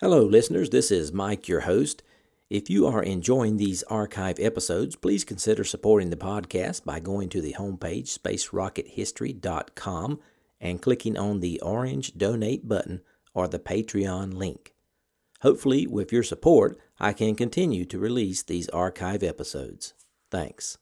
Hello, listeners. This is Mike, your host. If you are enjoying these archive episodes, please consider supporting the podcast by going to the homepage, spacerockethistory.com, and clicking on the orange donate button or the Patreon link. Hopefully, with your support, I can continue to release these archive episodes. Thanks.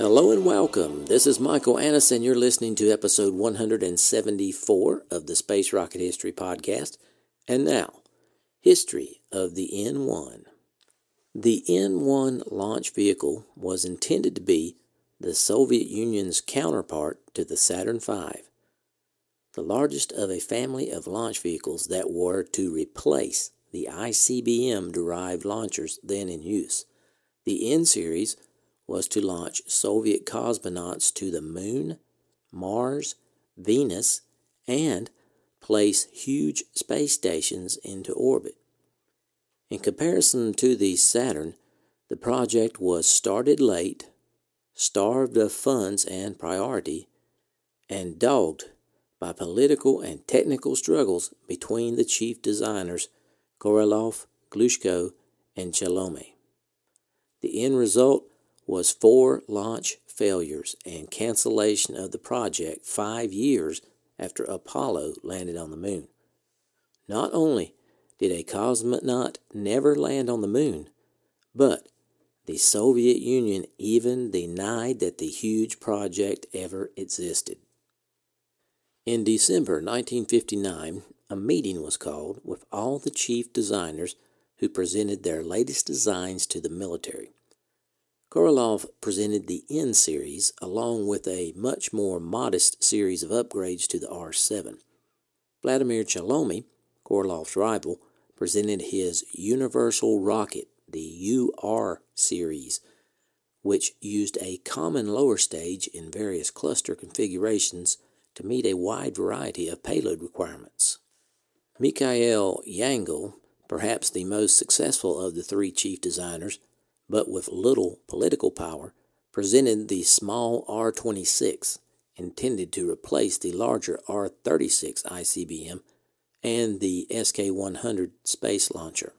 Hello and welcome. This is Michael Annis, and you're listening to episode 174 of the Space Rocket History Podcast. And now, history of the N 1. The N 1 launch vehicle was intended to be the Soviet Union's counterpart to the Saturn V, the largest of a family of launch vehicles that were to replace the ICBM derived launchers then in use. The N series was to launch Soviet cosmonauts to the Moon, Mars, Venus, and place huge space stations into orbit. In comparison to the Saturn, the project was started late, starved of funds and priority, and dogged by political and technical struggles between the chief designers Korolev, Glushko, and Chelomei. The end result was four launch failures and cancellation of the project five years after Apollo landed on the moon. Not only did a cosmonaut never land on the moon, but the Soviet Union even denied that the huge project ever existed. In December 1959, a meeting was called with all the chief designers who presented their latest designs to the military. Korolev presented the N series along with a much more modest series of upgrades to the R7. Vladimir Chelomei, Korolev's rival, presented his Universal Rocket, the UR series, which used a common lower stage in various cluster configurations to meet a wide variety of payload requirements. Mikhail Yangel, perhaps the most successful of the three chief designers, but with little political power, presented the small R 26, intended to replace the larger R 36 ICBM and the SK 100 space launcher.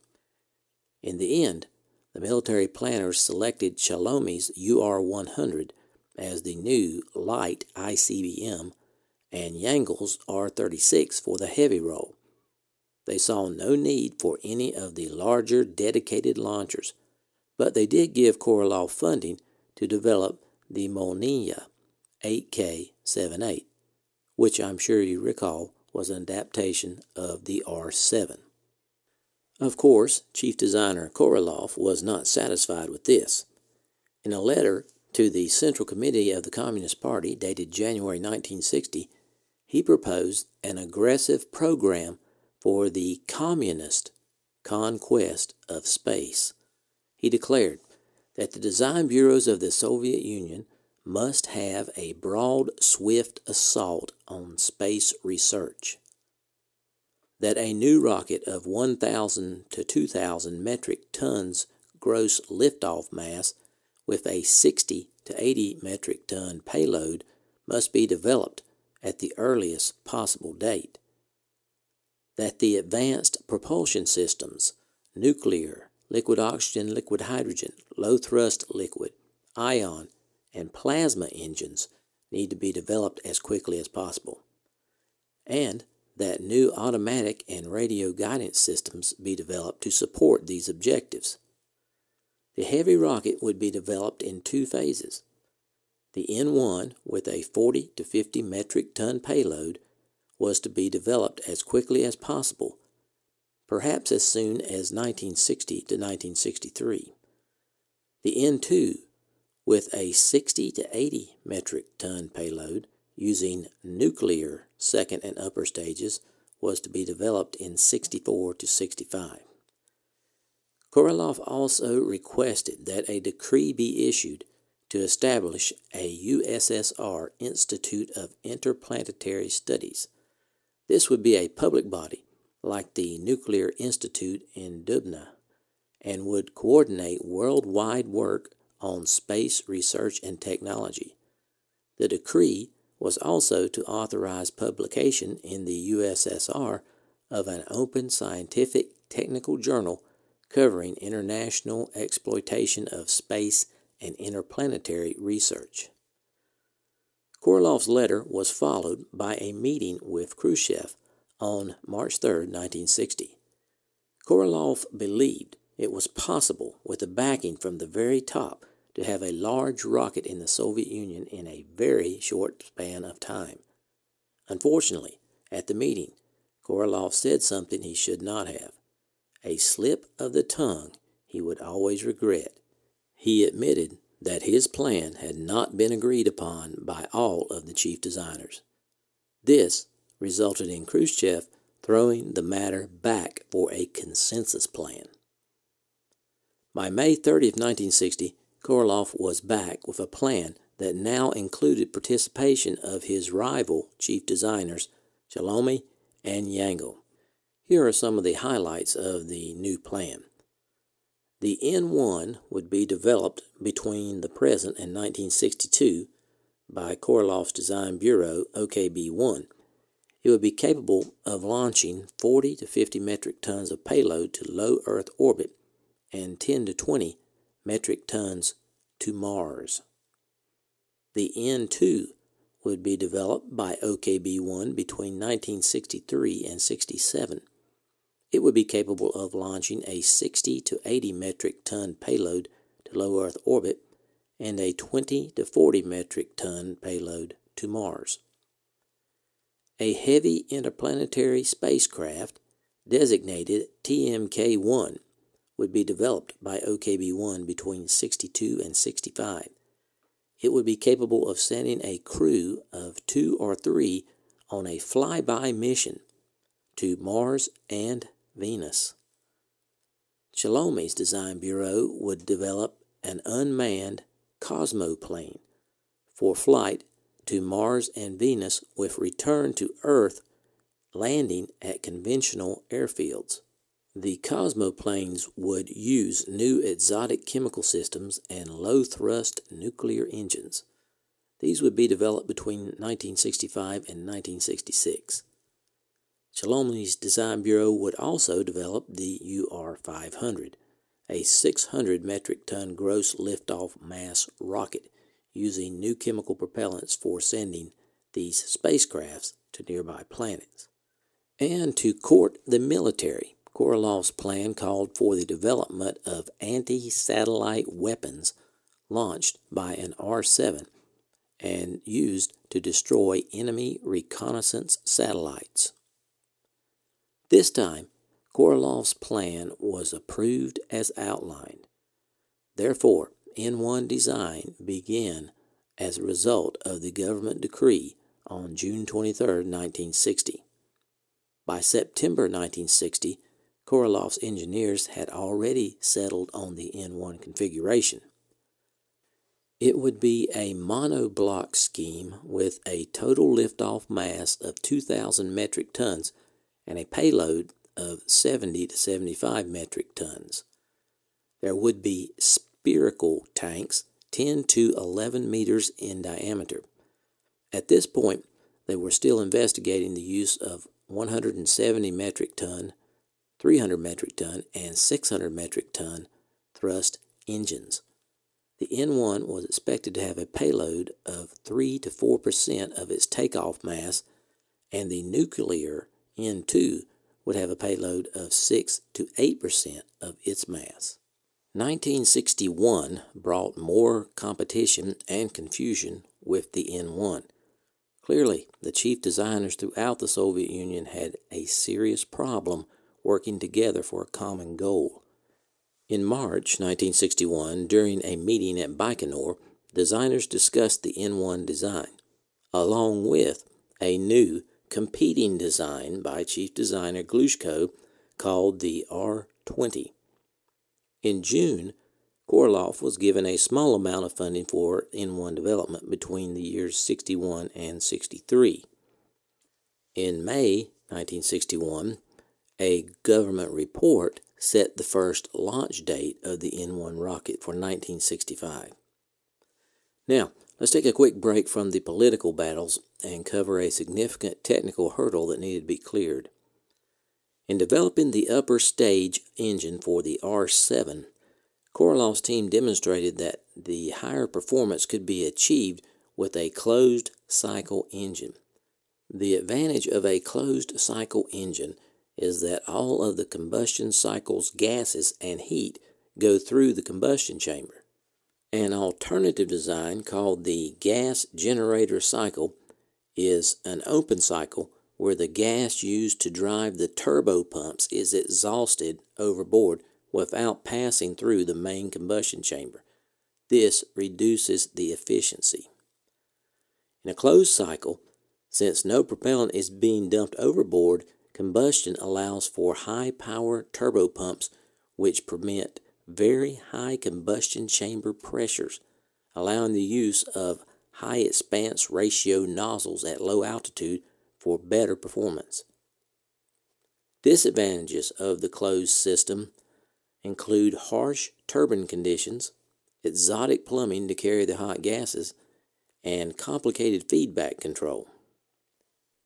In the end, the military planners selected Chelomei's UR 100 as the new light ICBM and Yangel's R 36 for the heavy role. They saw no need for any of the larger dedicated launchers but they did give Korolev funding to develop the Molniya 8K78, which I'm sure you recall was an adaptation of the R7. Of course, chief designer Korolev was not satisfied with this. In a letter to the Central Committee of the Communist Party dated January 1960, he proposed an aggressive program for the communist conquest of space he declared that the design bureaus of the Soviet Union must have a broad, swift assault on space research. That a new rocket of 1,000 to 2,000 metric tons gross liftoff mass with a 60 to 80 metric ton payload must be developed at the earliest possible date. That the advanced propulsion systems, nuclear, liquid oxygen, liquid hydrogen, low thrust liquid, ion, and plasma engines need to be developed as quickly as possible. And that new automatic and radio guidance systems be developed to support these objectives. The heavy rocket would be developed in two phases. The N1, with a 40 to 50 metric ton payload, was to be developed as quickly as possible perhaps as soon as 1960 to 1963. The N2, with a 60 to 80 metric ton payload, using nuclear second and upper stages was to be developed in 64 to 65. Korolev also requested that a decree be issued to establish a USSR Institute of Interplanetary Studies. This would be a public body, like the Nuclear Institute in Dubna, and would coordinate worldwide work on space research and technology. The decree was also to authorize publication in the USSR of an open scientific technical journal covering international exploitation of space and interplanetary research. Korolev's letter was followed by a meeting with Khrushchev on March 3, 1960. Korolev believed it was possible, with the backing from the very top, to have a large rocket in the Soviet Union in a very short span of time. Unfortunately, at the meeting, Korolev said something he should not have. A slip of the tongue he would always regret. He admitted that his plan had not been agreed upon by all of the chief designers. This resulted in Khrushchev throwing the matter back for a consensus plan. By May 30, 1960, Korolev was back with a plan that now included participation of his rival chief designers, Chelomei and Yangel. Here are some of the highlights of the new plan. The N1 would be developed between the present and 1962 by Korolev's Design Bureau, OKB1. It would be capable of launching 40 to 50 metric tons of payload to low Earth orbit and 10 to 20 metric tons to Mars. The N2 would be developed by OKB1 between 1963 and 67. It would be capable of launching a 60 to 80 metric ton payload to low Earth orbit and a 20 to 40 metric ton payload to Mars. A heavy interplanetary spacecraft designated TMK 1 would be developed by OKB-1 between 62 and 65. It would be capable of sending a crew of two or three on a flyby mission to Mars and Venus. Chelomei's design bureau would develop an unmanned cosmoplane for flight to Mars and Venus with return to Earth landing at conventional airfields. The cosmoplanes would use new exotic chemical systems and low thrust nuclear engines. These would be developed between 1965 and 1966. Chelomei's Design Bureau would also develop the UR 500, a 600 metric ton gross liftoff mass rocket using new chemical propellants for sending these spacecrafts to nearby planets. And to court the military, Korolev's plan called for the development of anti satellite weapons launched by an R 7 and used to destroy enemy reconnaissance satellites. This time, Korolev's plan was approved as outlined. Therefore, N1 design began as a result of the government decree on June 23, 1960. By September 1960, Korolev's engineers had already settled on the N1 configuration. It would be a monoblock scheme with a total liftoff mass of 2,000 metric tons and a payload of 70 to 75 metric tons. There would be spherical tanks 10 to 11 meters in diameter. At this point, they were still investigating the use of 170 metric ton 300 metric ton, and 600 metric ton thrust engines. The N1 was expected to have a payload of 3 to 4% of its takeoff mass, and the nuclear N2 would have a payload of 6 to 8% of its mass. 1961 brought more competition and confusion with the N1. Clearly, the chief designers throughout the Soviet Union had a serious problem working together for a common goal. In March 1961, during a meeting at Baikonur, designers discussed the N1 design. along with a new competing design by chief designer Glushko called the R 20. In June, Korolev was given a small amount of funding for N1 development between the years 61 and 63. In May 1961, a government report set the first launch date of the N1 rocket for 1965. Now, let's take a quick break from the political battles and cover a significant technical hurdle that needed to be cleared. In developing the upper stage engine for the R 7, Korolev's team demonstrated that the higher performance could be achieved with a closed cycle engine. The advantage of a closed cycle engine is that all of the combustion cycle's gases and heat go through the combustion chamber. An alternative design called the gas generator cycle is an open cycle where the gas used to drive the turbo pumps is exhausted overboard without passing through the main combustion chamber. This reduces the efficiency. In a closed cycle, since no propellant is being dumped overboard, combustion allows for high power turbopumps which permit very high combustion chamber pressures, allowing the use of high expanse ratio nozzles at low altitude for better performance. Disadvantages of the closed system include harsh turbine conditions, exotic plumbing to carry the hot gases, and complicated feedback control.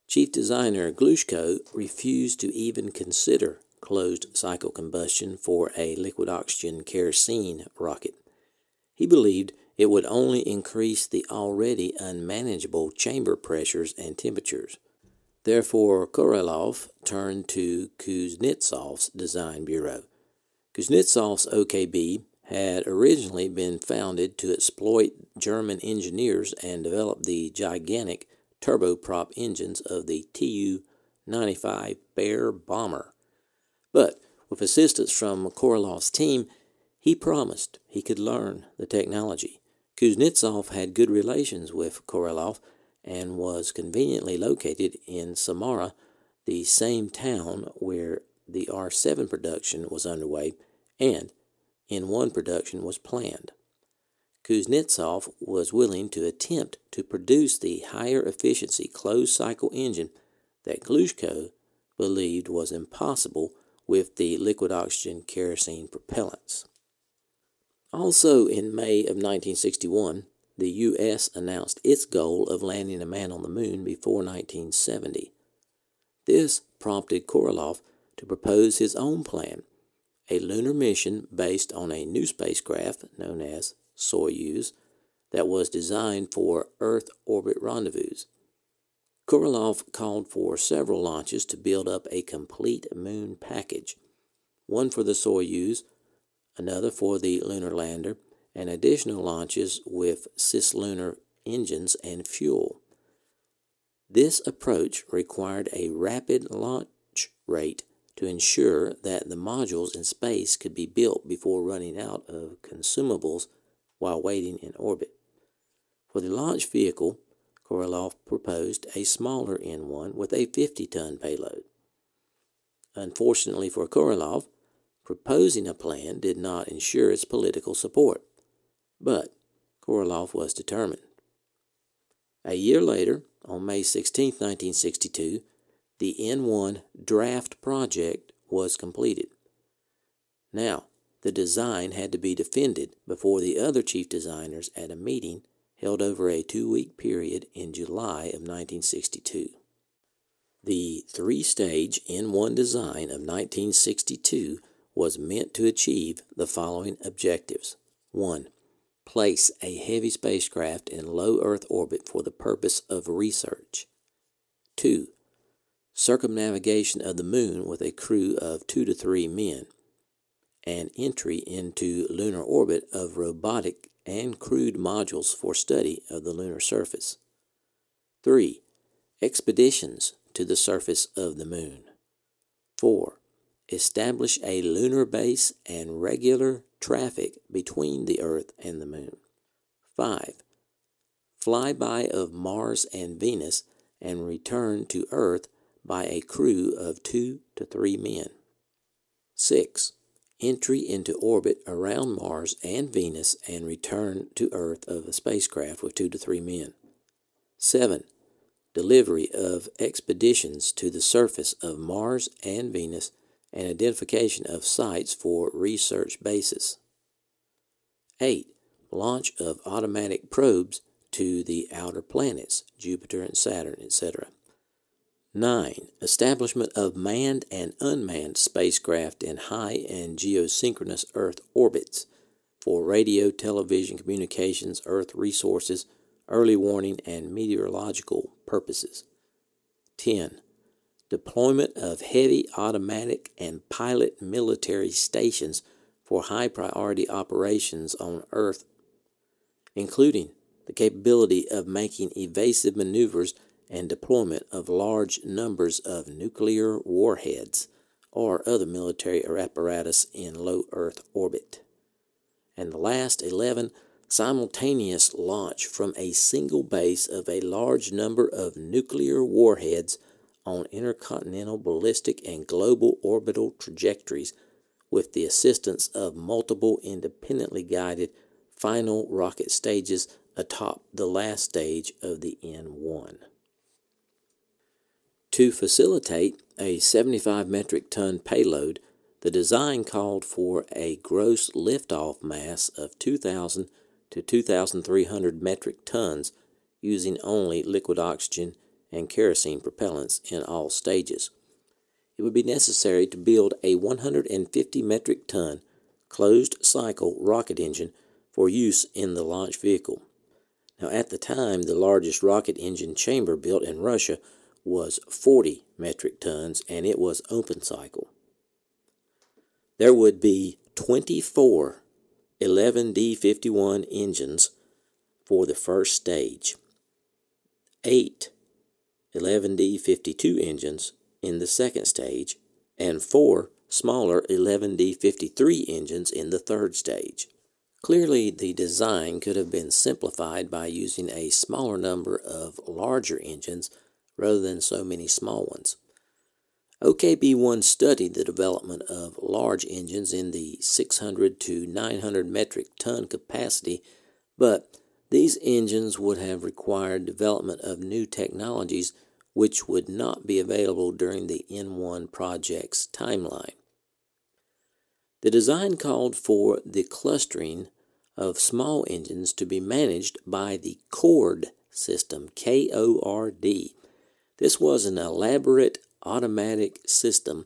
Chief designer Glushko refused to even consider closed cycle combustion for a liquid oxygen kerosene rocket. He believed it would only increase the already unmanageable chamber pressures and temperatures. Therefore, Korolev turned to Kuznetsov's design bureau. Kuznetsov's OKB had originally been founded to exploit German engineers and develop the gigantic turboprop engines of the Tu 95 Bear bomber. But with assistance from Korolev's team, he promised he could learn the technology. Kuznetsov had good relations with Korolev and was conveniently located in Samara, the same town where the R 7 production was underway and N1 production was planned. Kuznetsov was willing to attempt to produce the higher efficiency closed cycle engine that Glushko believed was impossible with the liquid oxygen kerosene propellants. Also in May of 1961, the U.S. announced its goal of landing a man on the moon before 1970. This prompted Korolev to propose his own plan, a lunar mission based on a new spacecraft known as Soyuz that was designed for Earth orbit rendezvous. Korolev called for several launches to build up a complete moon package one for the Soyuz, another for the lunar lander, and additional launches with cislunar engines and fuel. This approach required a rapid launch rate to ensure that the modules in space could be built before running out of consumables while waiting in orbit. For the launch vehicle, Korolev proposed a smaller N1 with a 50 ton payload. Unfortunately for Korolev, proposing a plan did not ensure its political support, but Korolev was determined. A year later, on May 16, 1962, the N1 draft project was completed. Now, the design had to be defended before the other chief designers at a meeting held over a two week period in July of 1962. The three stage N1 design of 1962 was meant to achieve the following objectives 1. Place a heavy spacecraft in low Earth orbit for the purpose of research. 2. Circumnavigation of the Moon with a crew of two to three men and entry into lunar orbit of robotic and crewed modules for study of the lunar surface. 3. Expeditions to the surface of the moon. 4. Establish a lunar base and regular traffic between the Earth and the moon. 5. flyby of Mars and Venus, and return to Earth by a crew of two to three men. 6. Entry into orbit around Mars and Venus and return to Earth of a spacecraft with two to three men. 7. Delivery of expeditions to the surface of Mars and Venus and identification of sites for research bases. 8. Launch of automatic probes to the outer planets, Jupiter and Saturn, etc. 9. Establishment of manned and unmanned spacecraft in high and geosynchronous Earth orbits for radio, television, communications, Earth resources, early warning, and meteorological purposes. 10. Deployment of heavy automatic and pilot military stations for high priority operations on Earth, including the capability of making evasive maneuvers and deployment of large numbers of nuclear warheads or other military apparatus in low Earth orbit. And the last 11, simultaneous launch from a single base of a large number of nuclear warheads on intercontinental ballistic and global orbital trajectories with the assistance of multiple independently guided final rocket stages atop the last stage of the N1. To facilitate a 75 metric ton payload, the design called for a gross liftoff mass of 2,000 to 2,300 metric tons using only liquid oxygen and kerosene propellants in all stages. It would be necessary to build a 150 metric ton closed cycle rocket engine for use in the launch vehicle. Now, at the time, the largest rocket engine chamber built in Russia was 40 metric tons and it was open cycle. There would be 24 11D51 engines for the first stage, 8 11D52 engines in the second stage, and 4 smaller 11D53 engines in the third stage. Clearly, the design could have been simplified by using a smaller number of larger engines rather than so many small ones. OKB 1 studied the development of large engines in the 600 to 900 metric ton capacity, but these engines would have required development of new technologies which would not be available during the N1 project's timeline. The design called for the clustering of small engines to be managed by the KORD system, K O R D, this was an elaborate automatic system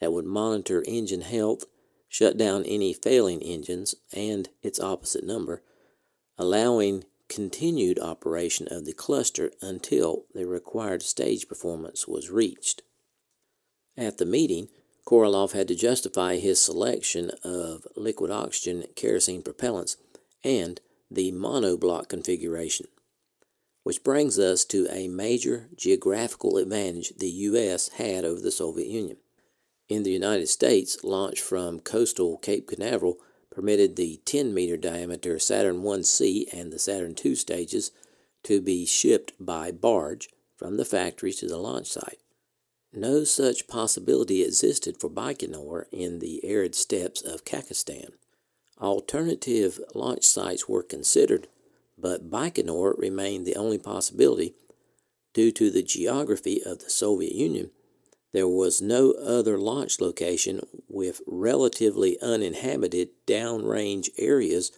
that would monitor engine health, shut down any failing engines and its opposite number, allowing continued operation of the cluster until the required stage performance was reached. At the meeting, Korolev had to justify his selection of liquid oxygen kerosene propellants and the monoblock configuration. Which brings us to a major geographical advantage the U.S. had over the Soviet Union. In the United States, launch from coastal Cape Canaveral permitted the 10 meter diameter Saturn 1C and the Saturn II stages to be shipped by barge from the factories to the launch site. No such possibility existed for Baikonur in the arid steppes of Kazakhstan. Alternative launch sites were considered, but Baikonur remained the only possibility due to the geography of the Soviet Union. There was no other launch location with relatively uninhabited downrange areas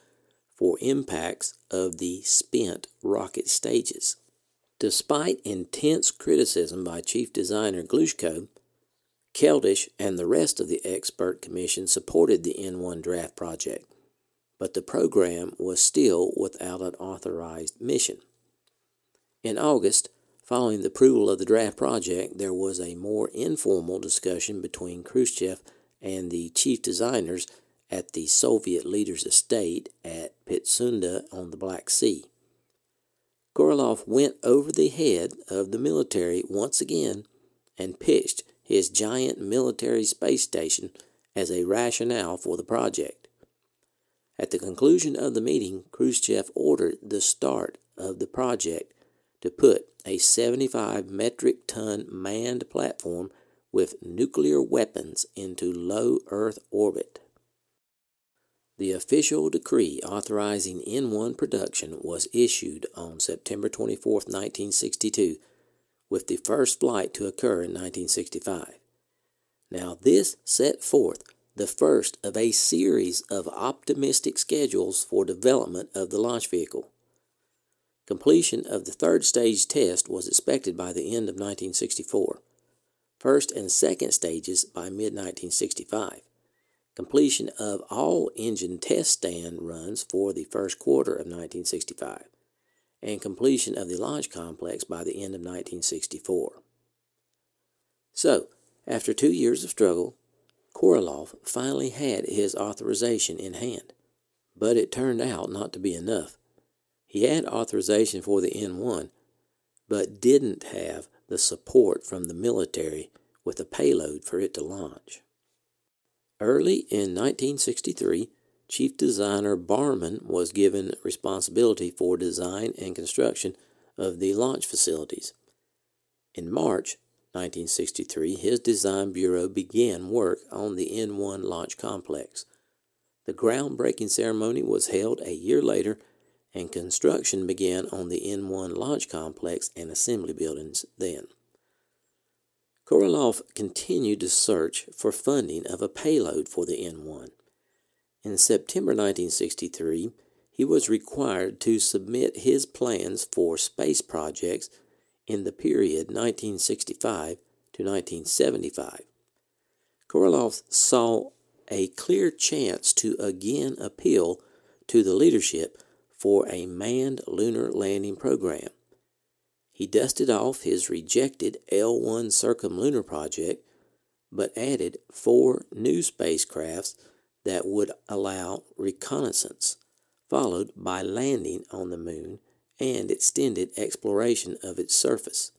for impacts of the spent rocket stages. Despite intense criticism by Chief Designer Glushko, Keldysh and the rest of the expert commission supported the N1 draft project but the program was still without an authorized mission. In August, following the approval of the draft project, there was a more informal discussion between Khrushchev and the chief designers at the Soviet leader's estate at Pitsunda on the Black Sea. Korolev went over the head of the military once again and pitched his giant military space station as a rationale for the project. At the conclusion of the meeting, Khrushchev ordered the start of the project to put a 75 metric ton manned platform with nuclear weapons into low Earth orbit. The official decree authorizing N 1 production was issued on September 24, 1962, with the first flight to occur in 1965. Now, this set forth the first of a series of optimistic schedules for development of the launch vehicle. Completion of the third stage test was expected by the end of 1964, first and second stages by mid 1965, completion of all engine test stand runs for the first quarter of 1965, and completion of the launch complex by the end of 1964. So, after two years of struggle, Korolev finally had his authorization in hand, but it turned out not to be enough. He had authorization for the N 1, but didn't have the support from the military with a payload for it to launch. Early in 1963, Chief Designer Barmin was given responsibility for design and construction of the launch facilities. In March, 1963, his design bureau began work on the N 1 launch complex. The groundbreaking ceremony was held a year later, and construction began on the N 1 launch complex and assembly buildings then. Korolev continued to search for funding of a payload for the N 1. In September 1963, he was required to submit his plans for space projects in the period 1965 to 1975. Korolev saw a clear chance to again appeal to the leadership for a manned lunar landing program. He dusted off his rejected L 1 circumlunar project, but added four new spacecrafts that would allow reconnaissance, followed by landing on the moon and extended exploration of its surface.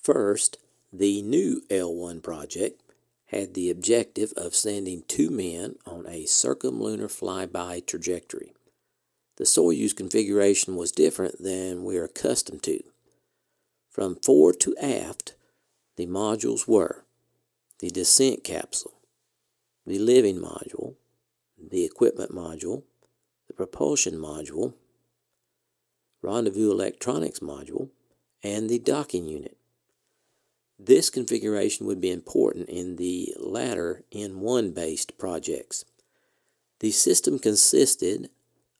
First, the new L1 project had the objective of sending two men on a circumlunar flyby trajectory. The Soyuz configuration was different than we are accustomed to. From fore to aft, the modules were the descent capsule, the living module, the equipment module, the propulsion module, rendezvous electronics module, and the docking unit. This configuration would be important in the latter N1 based projects. The system consisted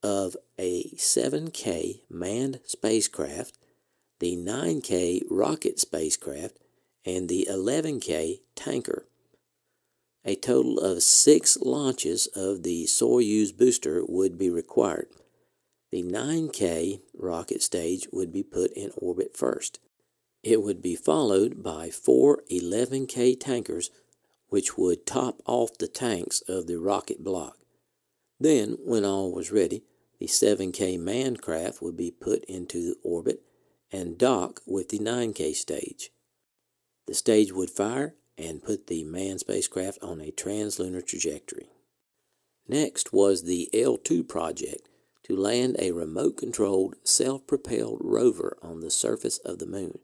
of a 7K manned spacecraft, the 9K rocket spacecraft, and the 11K tanker. A total of six launches of the Soyuz booster would be required. The 9K rocket stage would be put in orbit first. It would be followed by four 11K tankers, which would top off the tanks of the rocket block. Then, when all was ready, the 7K manned craft would be put into orbit and dock with the 9K stage. The stage would fire and put the manned spacecraft on a translunar trajectory. Next was the L2 project, to land a remote controlled, self propelled rover on the surface of the moon.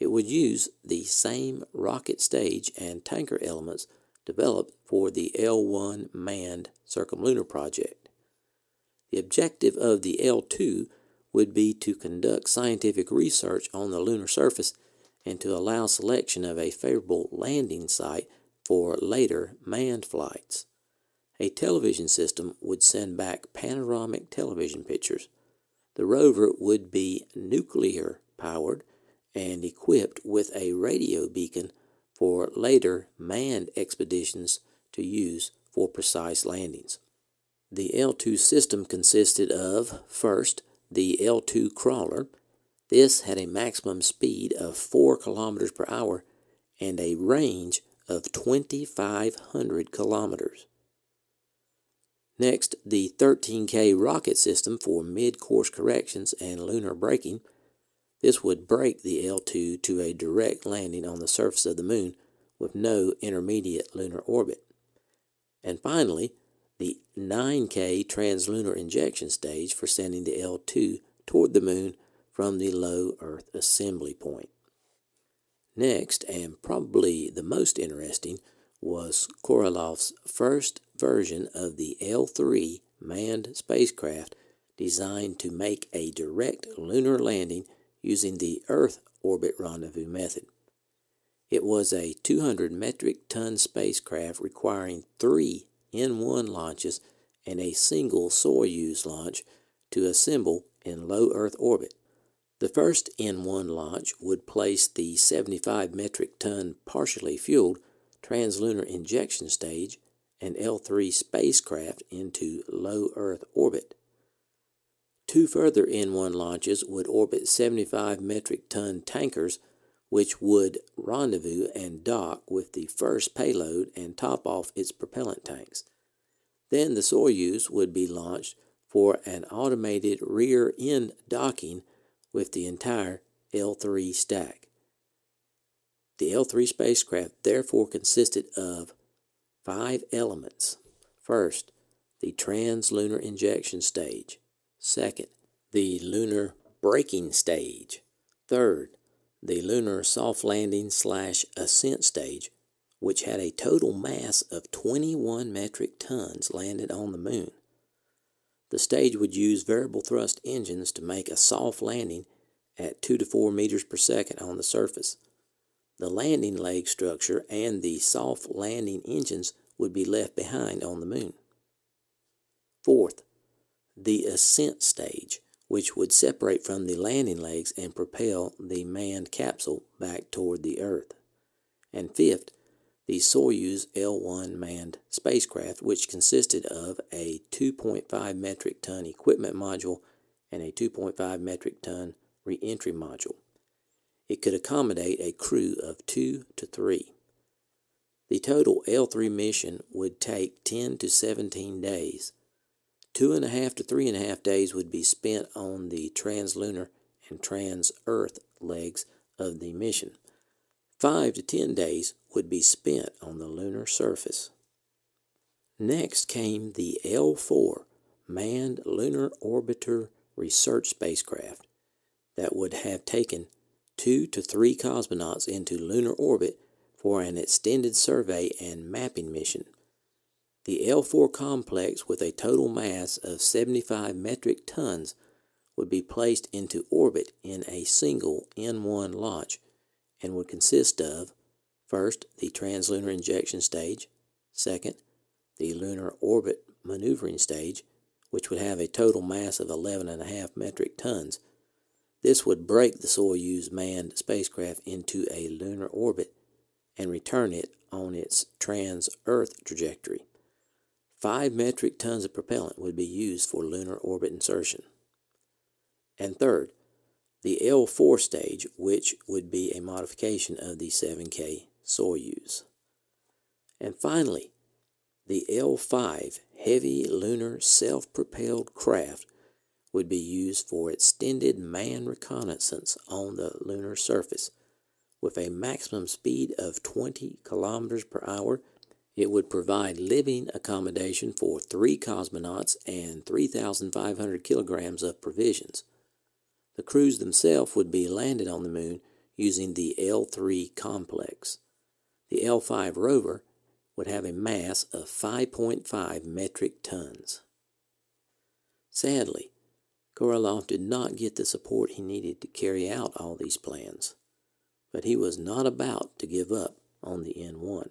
It would use the same rocket stage and tanker elements developed for the L 1 manned circumlunar project. The objective of the L 2 would be to conduct scientific research on the lunar surface and to allow selection of a favorable landing site for later manned flights a television system would send back panoramic television pictures. The rover would be nuclear powered and equipped with a radio beacon for later manned expeditions to use for precise landings. The L2 system consisted of, first, the L2 crawler. This had a maximum speed of 4 kilometers per hour and a range of 2,500 kilometers. Next, the 13K rocket system for mid course corrections and lunar braking. This would break the L2 to a direct landing on the surface of the Moon with no intermediate lunar orbit. And finally, the 9K translunar injection stage for sending the L2 toward the moon from the low Earth assembly point. Next, and probably the most interesting, was Korolev's first version of the L 3 manned spacecraft designed to make a direct lunar landing using the Earth orbit rendezvous method. It was a 200 metric ton spacecraft requiring three N 1 launches and a single Soyuz launch to assemble in low Earth orbit. The first N 1 launch would place the 75 metric ton partially fueled translunar injection stage and L 3 spacecraft into low Earth orbit. Two further N 1 launches would orbit 75 metric ton tankers, which would rendezvous and dock with the first payload and top off its propellant tanks. Then the Soyuz would be launched for an automated rear end docking with the entire L 3 stack. The L 3 spacecraft therefore consisted of five elements. First, the translunar injection stage. Second, the lunar braking stage. Third, the lunar soft landing slash ascent stage, which had a total mass of 21 metric tons landed on the moon. The stage would use variable thrust engines to make a soft landing at 2 to 4 meters per second on the surface. The landing leg structure and the soft landing engines would be left behind on the moon. Fourth, the ascent stage, which would separate from the landing legs and propel the manned capsule back toward the Earth. And fifth, the Soyuz L 1 manned spacecraft, which consisted of a 2.5 metric ton equipment module and a 2.5 metric ton reentry module. It could accommodate a crew of two to three. The total L 3 mission would take 10 to 17 days. Two and a half to three and a half days would be spent on the translunar and trans Earth legs of the mission. Five to ten days would be spent on the lunar surface. Next came the L 4 Manned Lunar Orbiter Research Spacecraft that would have taken two to three cosmonauts into lunar orbit for an extended survey and mapping mission. The L 4 complex, with a total mass of 75 metric tons, would be placed into orbit in a single N 1 launch and would consist of first, the translunar injection stage, second, the lunar orbit maneuvering stage, which would have a total mass of 11.5 metric tons. This would break the Soyuz manned spacecraft into a lunar orbit and return it on its trans Earth trajectory. Five metric tons of propellant would be used for lunar orbit insertion. And third, the L 4 stage, which would be a modification of the 7K Soyuz. And finally, the L 5 heavy lunar self propelled craft would be used for extended manned reconnaissance on the lunar surface. With a maximum speed of 20 kilometers per hour, it would provide living accommodation for three cosmonauts and 3,500 kilograms of provisions. The crews themselves would be landed on the moon using the L 3 complex. The L 5 rover would have a mass of 5.5 metric tons. Sadly, Korolev did not get the support he needed to carry out all these plans, but he was not about to give up on the N 1.